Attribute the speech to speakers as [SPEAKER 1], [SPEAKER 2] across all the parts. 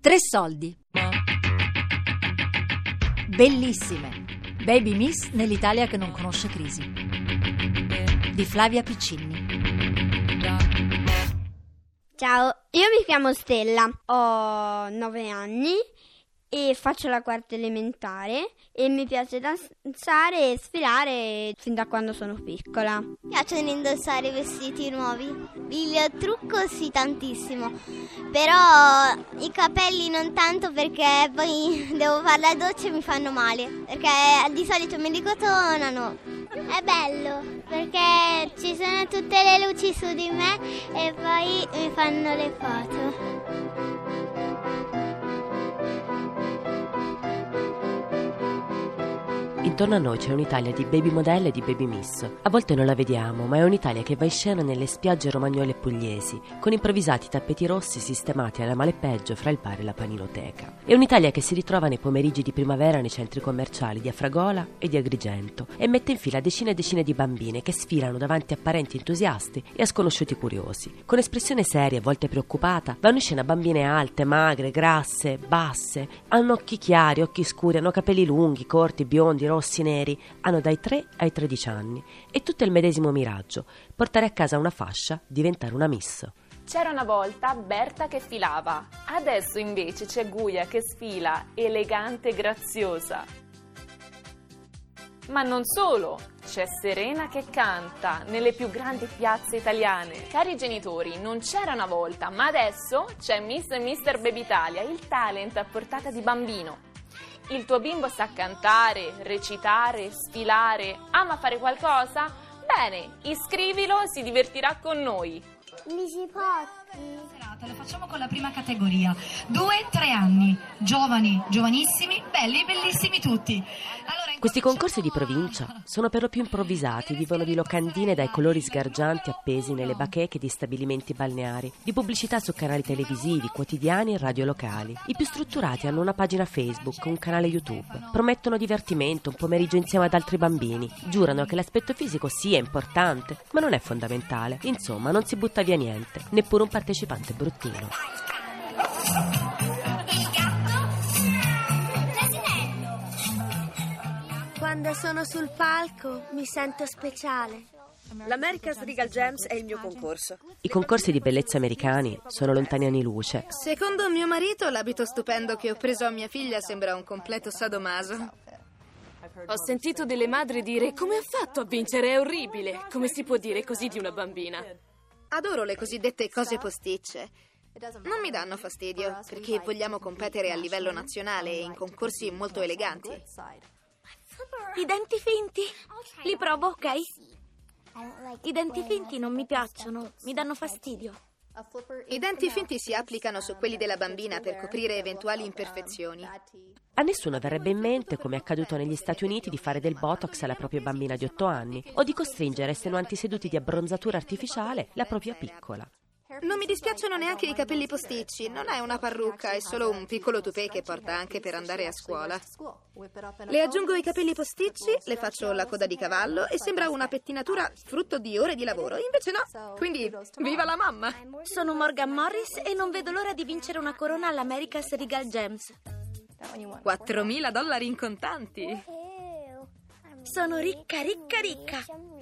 [SPEAKER 1] Tre soldi. Bellissime. Baby Miss nell'Italia che non conosce crisi. Di Flavia Piccinni.
[SPEAKER 2] Ciao, io mi chiamo Stella, ho 9 anni e faccio la quarta elementare e mi piace danzare e sfilare fin da quando sono piccola.
[SPEAKER 3] Mi piacciono indossare vestiti nuovi. Il trucco sì tantissimo, però i capelli non tanto perché poi devo fare la doccia e mi fanno male, perché di solito mi ricotonano. È bello perché ci sono tutte le luci su di me e poi mi fanno le foto.
[SPEAKER 4] Intorno a noi c'è un'Italia di baby modelle e di baby miss. A volte non la vediamo, ma è un'Italia che va in scena nelle spiagge romagnole e pugliesi, con improvvisati tappeti rossi sistemati alla male peggio fra il bar e la paninoteca. È un'Italia che si ritrova nei pomeriggi di primavera nei centri commerciali di Afragola e di Agrigento e mette in fila decine e decine di bambine che sfilano davanti a parenti entusiasti e a sconosciuti curiosi. Con espressione seria, a volte preoccupata, vanno in scena bambine alte, magre, grasse, basse, hanno occhi chiari, occhi scuri, hanno capelli lunghi, corti, biondi, rossi, neri, hanno dai 3 ai 13 anni e tutto il medesimo miraggio, portare a casa una fascia, diventare una miss.
[SPEAKER 5] C'era una volta Berta che filava, adesso invece c'è Guia che sfila, elegante e graziosa. Ma non solo, c'è Serena che canta nelle più grandi piazze italiane. Cari genitori, non c'era una volta, ma adesso c'è Miss e Mister Baby Italia, il talent a portata di bambino. Il tuo bimbo sa cantare, recitare, sfilare, ama fare qualcosa? Bene, iscrivilo e si divertirà con noi.
[SPEAKER 3] Lisipotti.
[SPEAKER 6] serata, lo facciamo con la prima categoria. Due, tre anni, giovani, giovanissimi, belli, bellissimi tutti. Allora,
[SPEAKER 4] Questi concorsi di provincia sono per lo più improvvisati, vivono di locandine dai colori sgargianti appesi nelle bacheche di stabilimenti balneari, di pubblicità su canali televisivi, quotidiani e radio locali. I più strutturati hanno una pagina Facebook, un canale YouTube, promettono divertimento, un pomeriggio insieme ad altri bambini, giurano che l'aspetto fisico sia importante, ma non è fondamentale. Insomma, non si butta via niente, neppure un partecipante bruttino.
[SPEAKER 3] Quando sono sul palco mi sento speciale.
[SPEAKER 7] L'America's Regal Gems è il mio concorso.
[SPEAKER 4] I concorsi di bellezza americani sono lontani anni luce.
[SPEAKER 8] Secondo mio marito, l'abito stupendo che ho preso a mia figlia sembra un completo sadomaso.
[SPEAKER 9] Ho sentito delle madri dire come ha fatto a vincere, è orribile. Come si può dire così di una bambina?
[SPEAKER 8] Adoro le cosiddette cose posticce. Non mi danno fastidio, perché vogliamo competere a livello nazionale e in concorsi molto eleganti.
[SPEAKER 10] I denti finti? Li provo, ok? I denti finti non mi piacciono, mi danno fastidio.
[SPEAKER 8] I denti finti si applicano su quelli della bambina per coprire eventuali imperfezioni.
[SPEAKER 4] A nessuno verrebbe in mente, come è accaduto negli Stati Uniti, di fare del Botox alla propria bambina di 8 anni o di costringere estenuanti seduti di abbronzatura artificiale la propria piccola.
[SPEAKER 8] Non mi dispiacciono neanche i capelli posticci, non è una parrucca, è solo un piccolo toupé che porta anche per andare a scuola. Le aggiungo i capelli posticci, le faccio la coda di cavallo e sembra una pettinatura frutto di ore di lavoro. Invece no, quindi viva la mamma!
[SPEAKER 10] Sono Morgan Morris e non vedo l'ora di vincere una corona all'America's Regal Gems.
[SPEAKER 8] 4.000 dollari in contanti.
[SPEAKER 10] Sono ricca, ricca, ricca.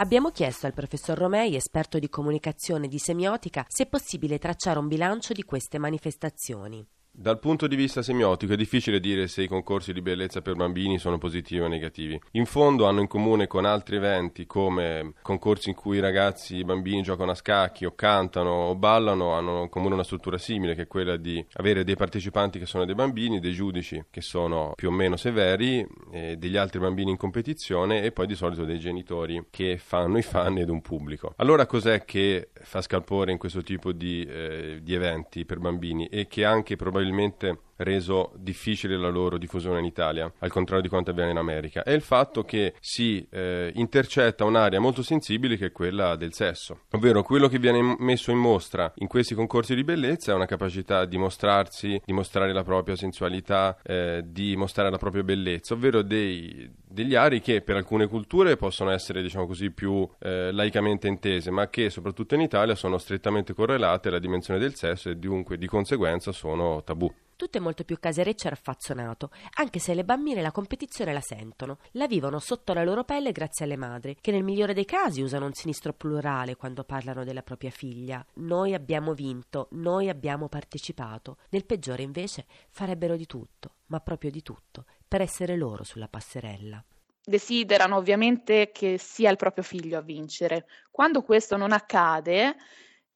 [SPEAKER 4] Abbiamo chiesto al professor Romei, esperto di comunicazione e di semiotica, se è possibile tracciare un bilancio di queste manifestazioni.
[SPEAKER 11] Dal punto di vista semiotico è difficile dire se i concorsi di bellezza per bambini sono positivi o negativi. In fondo hanno in comune con altri eventi come concorsi in cui i ragazzi, i bambini giocano a scacchi o cantano o ballano, hanno in comune una struttura simile che è quella di avere dei partecipanti che sono dei bambini, dei giudici che sono più o meno severi, e degli altri bambini in competizione e poi di solito dei genitori che fanno i fan ed un pubblico. Allora cos'è che fa scalpore in questo tipo di, eh, di eventi per bambini e che anche probabilmente reso difficile la loro diffusione in Italia, al contrario di quanto avviene in America, è il fatto che si eh, intercetta un'area molto sensibile che è quella del sesso, ovvero quello che viene messo in mostra in questi concorsi di bellezza è una capacità di mostrarsi, di mostrare la propria sensualità, eh, di mostrare la propria bellezza, ovvero dei, degli ari che per alcune culture possono essere, diciamo così, più eh, laicamente intese, ma che soprattutto in Italia sono strettamente correlate alla dimensione del sesso e dunque di conseguenza sono tabù.
[SPEAKER 4] Tutto è molto più casereccio e raffazzonato, anche se le bambine la competizione la sentono, la vivono sotto la loro pelle grazie alle madri, che nel migliore dei casi usano un sinistro plurale quando parlano della propria figlia. Noi abbiamo vinto, noi abbiamo partecipato. Nel peggiore invece farebbero di tutto, ma proprio di tutto, per essere loro sulla passerella
[SPEAKER 12] desiderano ovviamente che sia il proprio figlio a vincere. Quando questo non accade,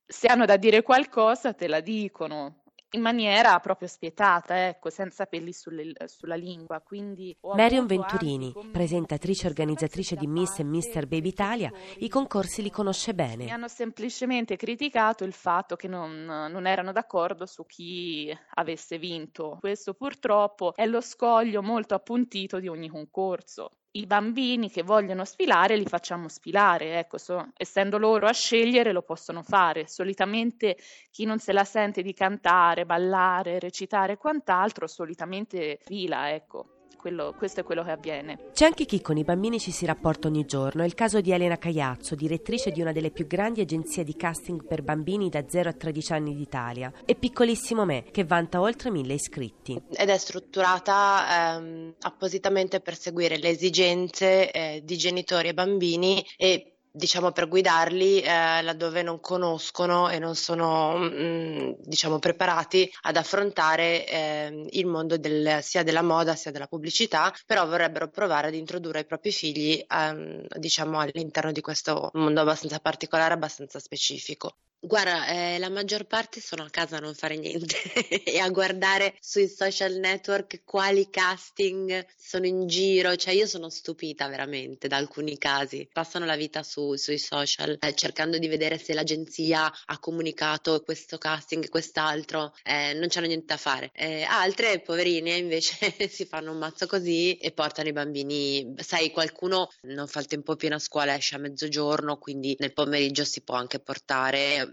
[SPEAKER 12] se hanno da dire qualcosa te la dicono in maniera proprio spietata, ecco, senza peli sulle, sulla lingua. Quindi
[SPEAKER 4] Marion Venturini, presentatrice e organizzatrice di Miss e Mr. Baby Italia, i concorsi li conosce bene.
[SPEAKER 12] Mi hanno semplicemente criticato il fatto che non, non erano d'accordo su chi avesse vinto. Questo purtroppo è lo scoglio molto appuntito di ogni concorso i bambini che vogliono sfilare li facciamo sfilare, ecco, so, essendo loro a scegliere lo possono fare. Solitamente chi non se la sente di cantare, ballare, recitare e quant'altro, solitamente fila, ecco quello, questo è quello che avviene.
[SPEAKER 4] C'è anche chi con i bambini ci si rapporta ogni giorno. È il caso di Elena Cagliazzo, direttrice di una delle più grandi agenzie di casting per bambini da 0 a 13 anni d'Italia. E Piccolissimo Me, che vanta oltre mille iscritti.
[SPEAKER 13] Ed è strutturata ehm, appositamente per seguire le esigenze eh, di genitori e bambini e diciamo per guidarli eh, laddove non conoscono e non sono mh, mm, diciamo preparati ad affrontare eh, il mondo del, sia della moda sia della pubblicità però vorrebbero provare ad introdurre i propri figli ehm, diciamo all'interno di questo mondo abbastanza particolare abbastanza specifico Guarda, eh, la maggior parte sono a casa a non fare niente e a guardare sui social network quali casting sono in giro. Cioè, io sono stupita veramente da alcuni casi. Passano la vita su, sui social eh, cercando di vedere se l'agenzia ha comunicato questo casting quest'altro. Eh, non c'hanno niente da fare. Eh, altre, poverine, invece si fanno un mazzo così e portano i bambini. Sai, qualcuno non fa il tempo pieno a scuola, esce a mezzogiorno, quindi nel pomeriggio si può anche portare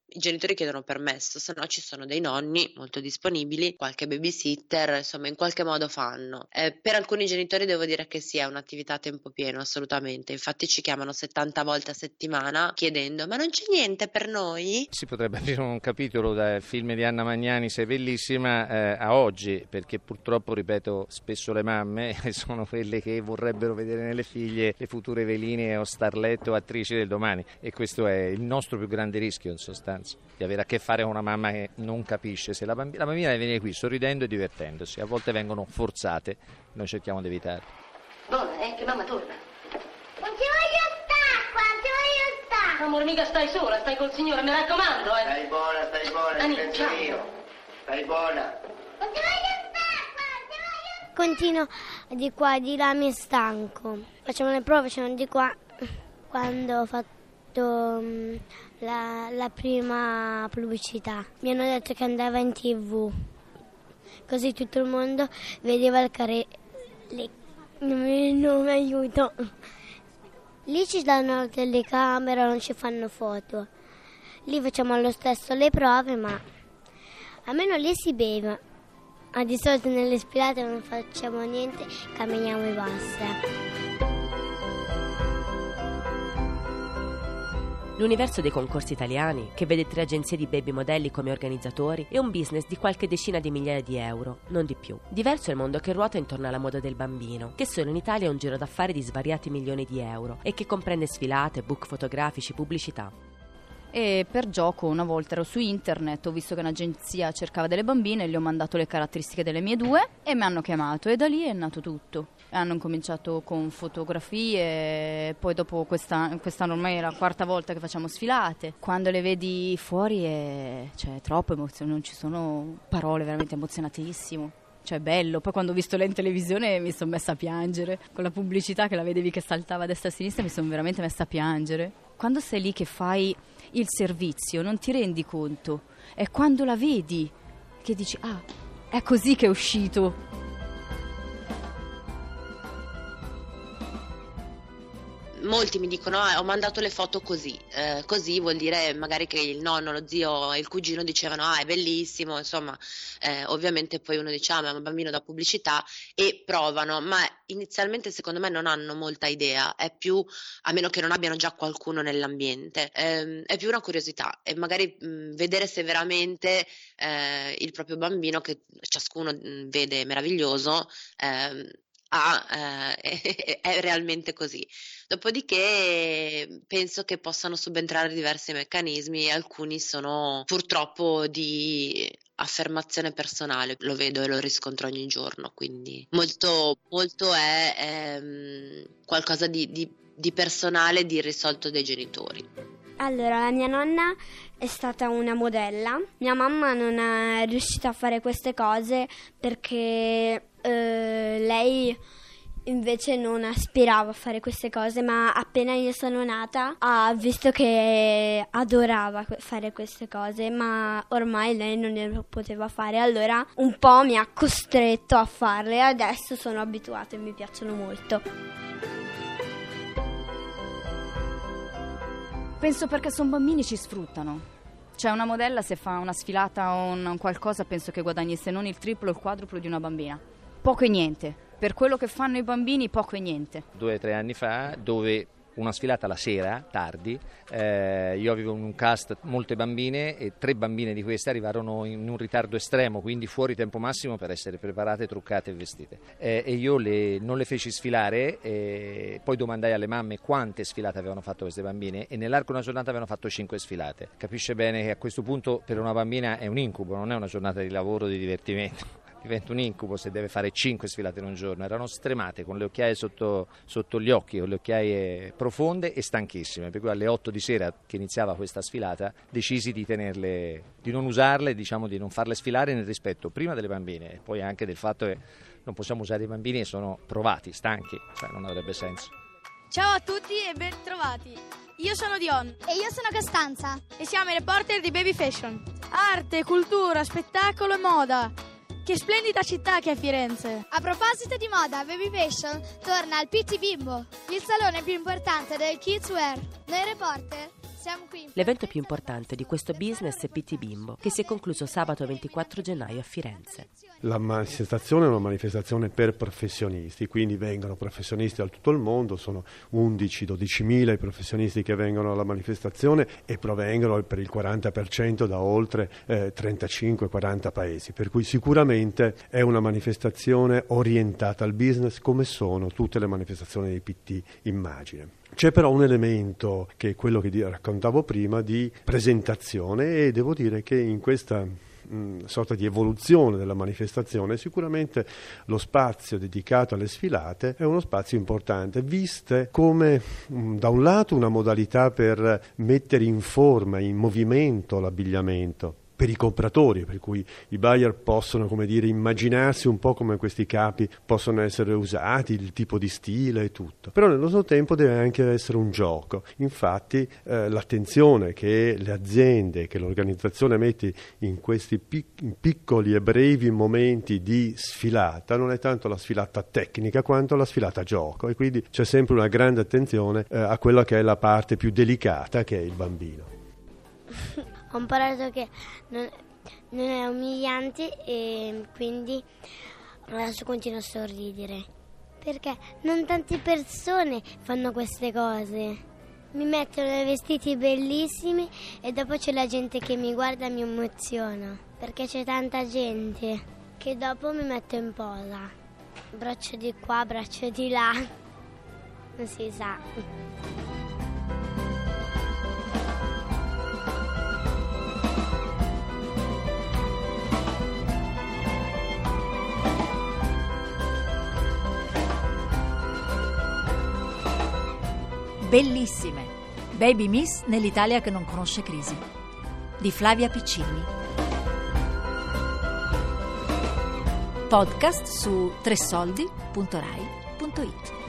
[SPEAKER 13] i genitori chiedono permesso, se no ci sono dei nonni molto disponibili, qualche babysitter, insomma in qualche modo fanno. Eh, per alcuni genitori devo dire che sì, è un'attività a tempo pieno, assolutamente, infatti ci chiamano 70 volte a settimana chiedendo ma non c'è niente per noi?
[SPEAKER 14] Si potrebbe aprire un capitolo dal film di Anna Magnani, Sei bellissima, eh, a oggi, perché purtroppo, ripeto, spesso le mamme sono quelle che vorrebbero vedere nelle figlie le future veline o starletto o attrici del domani e questo è il nostro più grande rischio in sostanza circostanza, di avere a che fare con una mamma che non capisce se la bambina, la bambina deve venire qui sorridendo e divertendosi, a volte vengono forzate, noi cerchiamo di evitarle.
[SPEAKER 15] Buona, eh, che mamma torna.
[SPEAKER 3] Non ti voglio stare qua, non ti voglio stare.
[SPEAKER 15] Amore, mica stai sola, stai col signore, mi raccomando, eh.
[SPEAKER 16] Stai buona, stai buona, Ani, penso ciao. io. Stai buona.
[SPEAKER 3] Non ti voglio stare qua, non ti voglio Continuo di qua, di là, mi stanco. Facciamo le prove, facciamo di qua. Quando ho fatto fatto mm, la, la prima pubblicità. Mi hanno detto che andava in tv, così tutto il mondo vedeva il care... Le... Non mi aiuto. Lì ci danno la telecamera, non ci fanno foto. Lì facciamo lo stesso le prove, ma almeno lì si beve. A di solito nelle spirate non facciamo niente, camminiamo e basta.
[SPEAKER 4] L'universo dei concorsi italiani, che vede tre agenzie di baby modelli come organizzatori, è un business di qualche decina di migliaia di euro, non di più. Diverso è il mondo che ruota intorno alla moda del bambino, che solo in Italia è un giro d'affari di svariati milioni di euro e che comprende sfilate, book fotografici, pubblicità
[SPEAKER 17] e per gioco una volta ero su internet, ho visto che un'agenzia cercava delle bambine, gli ho mandato le caratteristiche delle mie due e mi hanno chiamato e da lì è nato tutto. Hanno cominciato con fotografie, poi dopo questa, quest'anno ormai è la quarta volta che facciamo sfilate. Quando le vedi fuori è cioè, troppo emozione, non ci sono parole, veramente emozionatissimo cioè bello. Poi quando ho visto lei in televisione mi sono messa a piangere. Con la pubblicità che la vedevi che saltava a destra e a sinistra mi sono veramente messa a piangere. Quando sei lì che fai il servizio non ti rendi conto, è quando la vedi che dici ah È così che è uscito.
[SPEAKER 13] Molti mi dicono ah, ho mandato le foto così, eh, così vuol dire magari che il nonno, lo zio e il cugino dicevano ah è bellissimo, insomma eh, ovviamente poi uno dice ah ma è un bambino da pubblicità e provano, ma inizialmente secondo me non hanno molta idea, è più, a meno che non abbiano già qualcuno nell'ambiente, ehm, è più una curiosità e magari mh, vedere se veramente eh, il proprio bambino che ciascuno mh, vede meraviglioso ehm, ha, eh, è realmente così. Dopodiché penso che possano subentrare diversi meccanismi alcuni sono purtroppo di affermazione personale, lo vedo e lo riscontro ogni giorno, quindi molto, molto è ehm, qualcosa di, di, di personale, di risolto dai genitori.
[SPEAKER 2] Allora, la mia nonna è stata una modella, mia mamma non è riuscita a fare queste cose perché eh, lei invece non aspirava a fare queste cose, ma appena io sono nata ha visto che adorava fare queste cose, ma ormai lei non ne poteva fare, allora un po' mi ha costretto a farle e adesso sono abituata e mi piacciono molto.
[SPEAKER 17] Penso perché sono bambini ci sfruttano. Cioè una modella se fa una sfilata o un qualcosa penso che guadagni se non il triplo o il quadruplo di una bambina. Poco e niente. Per quello che fanno i bambini poco e niente.
[SPEAKER 14] Due o tre anni fa dove una sfilata la sera, tardi. Eh, io avevo un cast molte bambine e tre bambine di queste arrivarono in un ritardo estremo, quindi fuori tempo massimo per essere preparate, truccate e vestite. Eh, e io le, non le feci sfilare, eh, poi domandai alle mamme quante sfilate avevano fatto queste bambine e nell'arco di una giornata avevano fatto cinque sfilate. Capisce bene che a questo punto per una bambina è un incubo, non è una giornata di lavoro, di divertimento diventa un incubo se deve fare 5 sfilate in un giorno. Erano stremate con le occhiaie sotto, sotto, gli occhi, con le occhiaie profonde e stanchissime. Per cui alle 8 di sera che iniziava questa sfilata decisi di tenerle, di non usarle, diciamo di non farle sfilare nel rispetto prima delle bambine e poi anche del fatto che non possiamo usare i bambini e sono provati, stanchi, cioè non avrebbe senso.
[SPEAKER 18] Ciao a tutti e ben trovati. Io sono Dion.
[SPEAKER 3] E io sono Costanza.
[SPEAKER 18] E siamo i reporter di Baby Fashion. Arte, cultura, spettacolo e moda. Che splendida città che è Firenze!
[SPEAKER 3] A proposito di moda, Baby Fashion torna al PT Bimbo, il salone più importante del kids wear. Noi reporter.
[SPEAKER 4] L'evento più importante di questo business è PT Bimbo, che si è concluso sabato 24 gennaio a Firenze.
[SPEAKER 19] La manifestazione è una manifestazione per professionisti, quindi vengono professionisti da tutto il mondo, sono 11-12 mila i professionisti che vengono alla manifestazione e provengono per il 40% da oltre eh, 35-40 paesi, per cui sicuramente è una manifestazione orientata al business come sono tutte le manifestazioni dei PT, immagine. C'è però un elemento che è quello che raccontavo prima di presentazione e devo dire che in questa mh, sorta di evoluzione della manifestazione sicuramente lo spazio dedicato alle sfilate è uno spazio importante, viste come mh, da un lato una modalità per mettere in forma, in movimento l'abbigliamento, per i compratori, per cui i buyer possono dire, immaginarsi un po' come questi capi possono essere usati, il tipo di stile e tutto. Però nello stesso tempo deve anche essere un gioco. Infatti eh, l'attenzione che le aziende, che l'organizzazione mette in questi pic- piccoli e brevi momenti di sfilata non è tanto la sfilata tecnica quanto la sfilata gioco e quindi c'è sempre una grande attenzione eh, a quella che è la parte più delicata che è il bambino
[SPEAKER 3] ho imparato che non, non è umiliante e quindi adesso continuo a sorridere. Perché non tante persone fanno queste cose. Mi mettono dei vestiti bellissimi e dopo c'è la gente che mi guarda e mi emoziona. Perché c'è tanta gente che dopo mi metto in posa. Braccio di qua, braccio di là. Non si sa.
[SPEAKER 1] Bellissime. Baby Miss nell'Italia che non conosce crisi. Di Flavia Piccini. Podcast su tressoldi.rai.it